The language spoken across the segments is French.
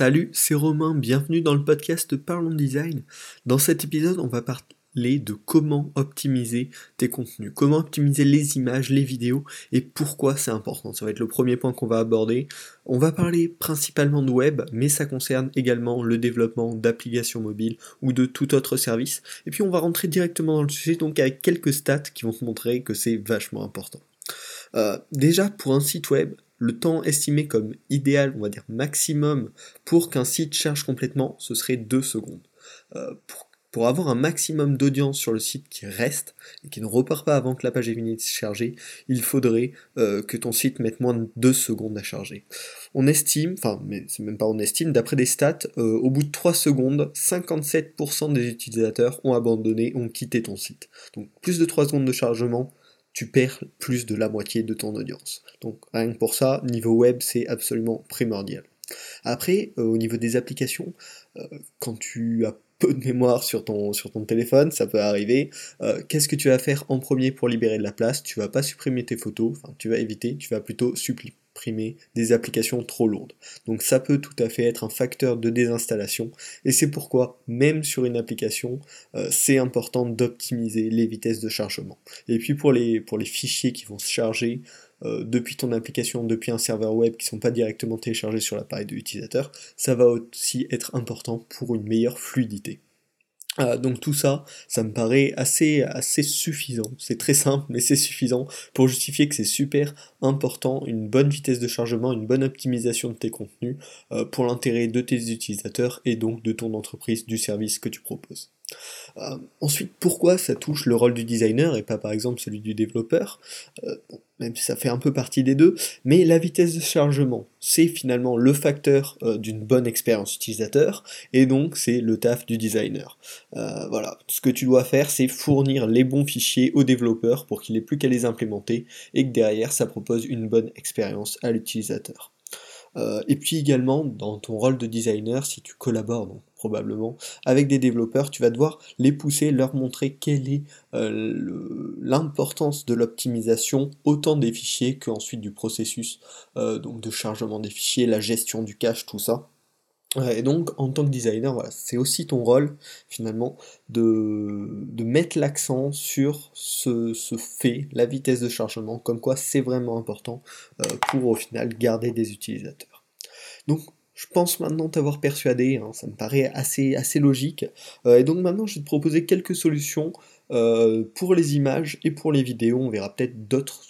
Salut, c'est Romain, bienvenue dans le podcast Parlons Design. Dans cet épisode, on va parler de comment optimiser tes contenus, comment optimiser les images, les vidéos et pourquoi c'est important. Ça va être le premier point qu'on va aborder. On va parler principalement de web, mais ça concerne également le développement d'applications mobiles ou de tout autre service. Et puis on va rentrer directement dans le sujet, donc avec quelques stats qui vont te montrer que c'est vachement important. Euh, déjà, pour un site web, le temps estimé comme idéal, on va dire maximum, pour qu'un site charge complètement, ce serait 2 secondes. Euh, pour, avoir un maximum d'audience sur le site qui reste et qui ne repart pas avant que la page ait fini de se charger, il faudrait euh, que ton site mette moins de 2 secondes à charger. On estime, enfin, mais c'est même pas on estime, d'après des stats, euh, au bout de 3 secondes, 57% des utilisateurs ont abandonné, ont quitté ton site. Donc plus de 3 secondes de chargement, tu perds plus de la moitié de ton audience. Donc rien que pour ça, niveau web, c'est absolument primordial. Après, euh, au niveau des applications, euh, quand tu as peu de mémoire sur ton, téléphone, ça peut arriver. Euh, qu'est-ce que tu vas faire en premier pour libérer de la place? Tu vas pas supprimer tes photos, tu vas éviter, tu vas plutôt supprimer des applications trop lourdes. Donc ça peut tout à fait être un facteur de désinstallation et c'est pourquoi même sur une application euh, c'est important d'optimiser les vitesses de chargement. Et puis pour les, pour les fichiers qui vont se charger euh, depuis ton application, depuis un serveur web qui ne sont pas directement téléchargés sur l'appareil de l'utilisateur, ça va aussi être important pour une meilleure fluidité. Euh, donc tout ça, ça me paraît assez, assez suffisant. C'est très simple, mais c'est suffisant pour justifier que c'est super important, une bonne vitesse de chargement, une bonne optimisation de tes contenus euh, pour l'intérêt de tes utilisateurs et donc de ton entreprise, du service que tu proposes. Euh, ensuite, pourquoi ça touche le rôle du designer et pas par exemple celui du développeur? Euh, Même si ça fait un peu partie des deux, mais la vitesse de chargement, c'est finalement le facteur euh, d'une bonne expérience utilisateur, et donc c'est le taf du designer. voilà, ce que tu dois faire, c'est fournir les bons fichiers au développeur pour qu'il ait plus qu'à les implémenter, et que derrière, ça propose une bonne expérience à l'utilisateur. et puis également, dans ton rôle de designer, si tu collabores donc, probablement, avec des développeurs, tu vas devoir les pousser, leur montrer quelle est euh, l'importance de l'optimisation, autant des fichiers qu'ensuite du processus euh, donc de chargement des fichiers, la gestion du cache, tout ça. Et donc, en tant que designer, voilà, c'est aussi ton rôle, finalement, de, mettre l'accent sur ce, fait, la vitesse de chargement, comme quoi c'est vraiment important euh, pour, au final, garder des utilisateurs. Donc, je pense maintenant t'avoir persuadé, hein, ça me paraît assez, assez logique. Euh, et donc maintenant, je vais te proposer quelques solutions euh, pour les images et pour les vidéos. On verra peut-être d'autres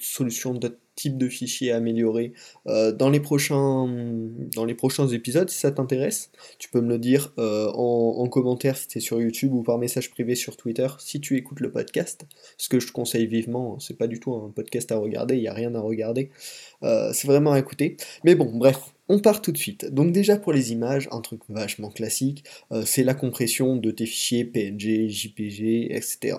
solutions, d'autres types de fichiers à améliorer euh, dans, les prochains, dans les prochains épisodes. Si ça t'intéresse, tu peux me le dire en, en, commentaire si tu es sur YouTube ou par message privé sur Twitter si tu écoutes le podcast. Ce que je te conseille vivement, hein, c'est pas du tout un podcast à regarder, il n'y a rien à regarder. c'est vraiment à écouter. Mais bon, bref, on part tout de suite. Donc déjà pour les images, un truc vachement classique, euh, c'est la compression de tes fichiers PNG, JPG, etc.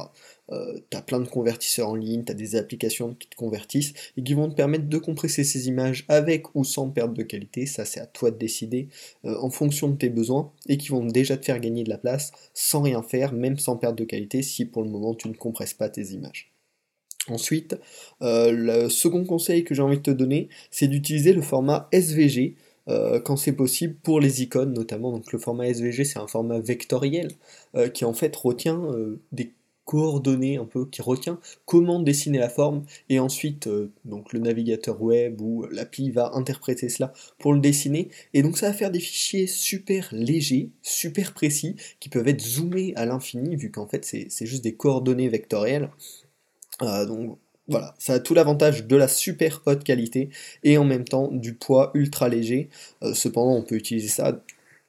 Euh, t'as plein de convertisseurs en ligne, t'as des applications qui te convertissent et qui vont te permettre de compresser ces images avec ou sans perte de qualité, ça c'est à toi de décider euh, en fonction de tes besoins et qui vont déjà te faire gagner de la place sans rien faire, même sans perte de qualité si pour le moment tu ne compresses pas tes images. Ensuite, euh, le second conseil que j'ai envie de te donner, c'est d'utiliser le format SVG euh, quand c'est possible pour les icônes notamment. Donc le format SVG, c'est un format vectoriel euh, qui en fait retient des coordonnées un peu, qui retient comment dessiner la forme. Et ensuite donc le navigateur web ou l'appli va interpréter cela pour le dessiner. Et donc ça va faire des fichiers super légers, super précis qui peuvent être zoomés à l'infini vu qu'en fait c'est juste des coordonnées vectorielles donc voilà, ça a tout l'avantage de la super haute qualité et en même temps du poids ultra léger. Euh, cependant, on peut utiliser ça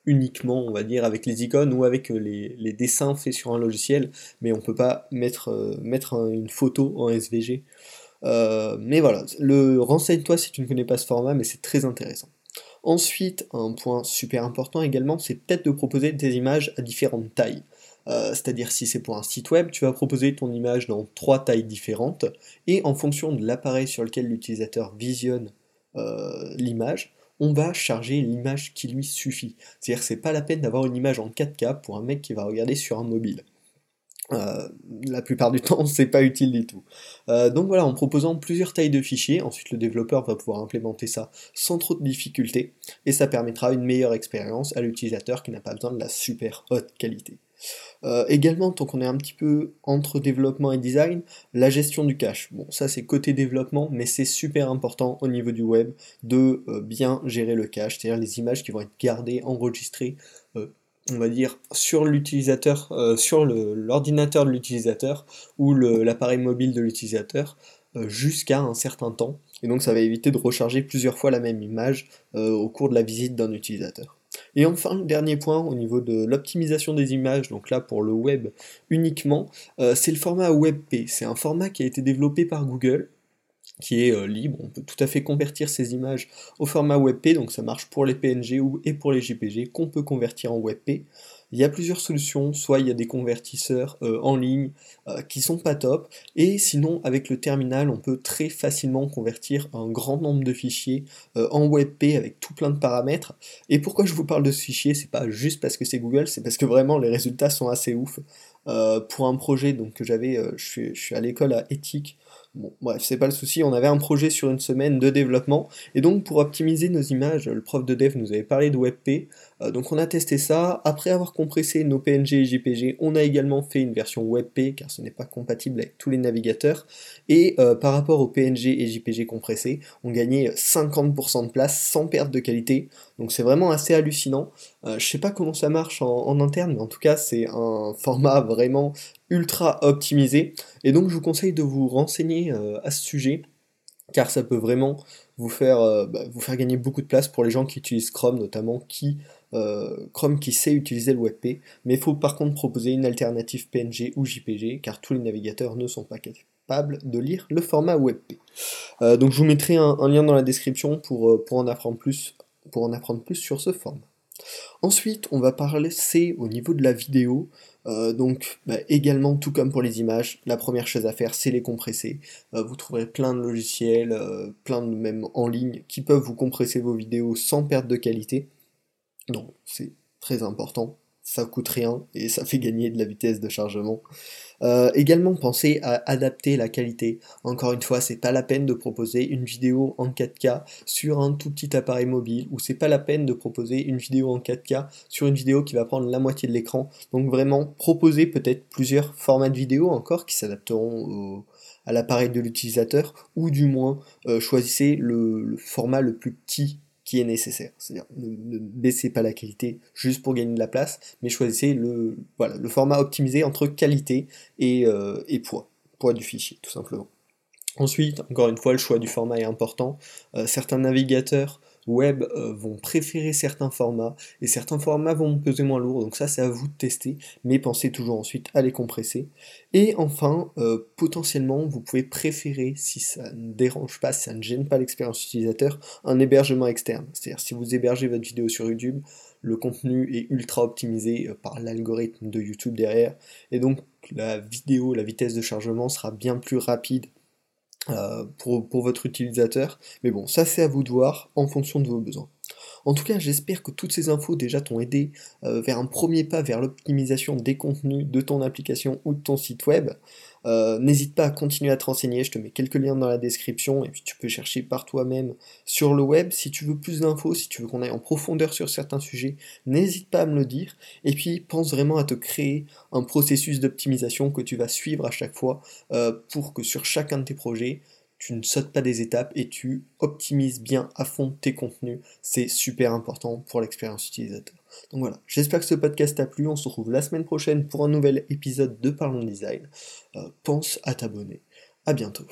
uniquement, on va dire, avec les icônes ou avec euh, les, dessins faits sur un logiciel, mais on peut pas mettre, mettre une photo en SVG. mais voilà, le renseigne-toi si tu ne connais pas ce format, mais c'est très intéressant. Ensuite, un point super important également, c'est peut-être de proposer des images à différentes tailles. Euh, c'est-à-dire si c'est pour un site web, tu vas proposer ton image dans trois tailles différentes, et en fonction de l'appareil sur lequel l'utilisateur visionne euh, l'image, on va charger l'image qui lui suffit. C'est-à-dire c'est pas la peine d'avoir une image en 4K pour un mec qui va regarder sur un mobile. Euh, la plupart du temps, c'est pas utile du tout. Donc voilà, en proposant plusieurs tailles de fichiers, ensuite le développeur va pouvoir implémenter ça sans trop de difficultés, et ça permettra une meilleure expérience à l'utilisateur qui n'a pas besoin de la super haute qualité. Euh, également, tant qu'on est un petit peu entre développement et design, la gestion du cache. Bon, ça c'est côté développement, mais c'est super important au niveau du web de bien gérer le cache, c'est-à-dire les images qui vont être gardées, enregistrées on va dire, sur l'utilisateur, euh, sur l'ordinateur de l'utilisateur ou l'appareil mobile de l'utilisateur euh, jusqu'à un certain temps. Et donc ça va éviter de recharger plusieurs fois la même image euh, au cours de la visite d'un utilisateur. Et enfin, dernier point au niveau de l'optimisation des images, donc là pour le web uniquement, c'est le format WebP. C'est un format qui a été développé par Google qui est euh, libre, on peut tout à fait convertir ces images au format WebP, donc ça marche pour les PNG ou, et pour les JPG qu'on peut convertir en WebP. Il y a plusieurs solutions, soit il y a des convertisseurs euh, en ligne euh, qui sont pas top, et sinon avec le terminal on peut très facilement convertir un grand nombre de fichiers en WebP avec tout plein de paramètres. Et pourquoi je vous parle de ce fichier, c'est pas juste parce que c'est Google, c'est parce que vraiment les résultats sont assez ouf. pour un projet donc, que j'avais, je je suis à l'école à éthique Bon, bref, c'est pas le souci, on avait un projet sur une semaine de développement, et donc pour optimiser nos images, le prof de dev nous avait parlé de WebP, euh, donc on a testé ça, après avoir compressé nos PNG et JPG, on a également fait une version WebP, car ce n'est pas compatible avec tous les navigateurs, et euh, par rapport aux PNG et JPG compressés, on gagnait 50% de place sans perte de qualité, donc c'est vraiment assez hallucinant. Euh, je sais pas comment ça marche en, interne, mais en tout cas c'est un format vraiment ultra optimisé. Et donc je vous conseille de vous renseigner euh, à ce sujet, car ça peut vraiment vous faire, euh, bah, vous faire gagner beaucoup de place pour les gens qui utilisent Chrome, notamment qui Chrome qui sait utiliser le WebP, mais il faut par contre proposer une alternative PNG ou JPG, car tous les navigateurs ne sont pas capables de lire le format WebP. donc je vous mettrai un, lien dans la description pour en apprendre plus pour en apprendre plus sur ce format. Ensuite, on va parler c'est au niveau de la vidéo. Euh, donc, bah, également, tout comme pour les images, la première chose à faire, c'est les compresser. Euh, vous trouverez plein de logiciels, euh, plein de même en ligne, qui peuvent vous compresser vos vidéos sans perte de qualité. Donc, c'est très important ça coûte rien et ça fait gagner de la vitesse de chargement. Euh, également pensez à adapter la qualité. Encore une fois, c'est pas la peine de proposer une vidéo en 4K sur un tout petit appareil mobile ou c'est pas la peine de proposer une vidéo en 4K sur une vidéo qui va prendre la moitié de l'écran. Donc vraiment, proposez peut-être plusieurs formats de vidéo encore qui s'adapteront à l'appareil de l'utilisateur ou du moins euh, choisissez le format le plus petit qui est nécessaire. C'est-à-dire ne, baissez pas la qualité juste pour gagner de la place, mais choisissez le, format optimisé entre qualité et, euh, et poids, poids du fichier tout simplement. Ensuite, encore une fois, le choix du format est important. Euh, certains navigateurs web euh, vont préférer certains formats et certains formats vont peser moins lourd, donc ça c'est à vous de tester, mais pensez toujours ensuite à les compresser. Et enfin, euh, potentiellement, vous pouvez préférer, si ça ne dérange pas, si ça ne gêne pas l'expérience utilisateur, un hébergement externe. C'est-à-dire si vous hébergez votre vidéo sur YouTube, le contenu est ultra optimisé euh, par l'algorithme de YouTube derrière, et donc la vidéo, la vitesse de chargement sera bien plus rapide pour, pour, votre utilisateur. Mais bon, ça c'est à vous de voir en fonction de vos besoins. En tout cas, j'espère que toutes ces infos déjà t'ont aidé euh, vers un premier pas vers l'optimisation des contenus de ton application ou de ton site web. Euh, n'hésite pas à continuer à te renseigner, je te mets quelques liens dans la description et puis tu peux chercher par toi-même sur le web. Si tu veux plus d'infos, si tu veux qu'on aille en profondeur sur certains sujets, n'hésite pas à me le dire. Et puis pense vraiment à te créer un processus d'optimisation que tu vas suivre à chaque fois euh, pour que sur chacun de tes projets, tu ne sautes pas des étapes et tu optimises bien à fond tes contenus. C'est super important pour l'expérience utilisateur. Donc voilà, j'espère que ce podcast t'a plu. On se retrouve la semaine prochaine pour un nouvel épisode de Parlons Design. Euh, pense à t'abonner. À bientôt.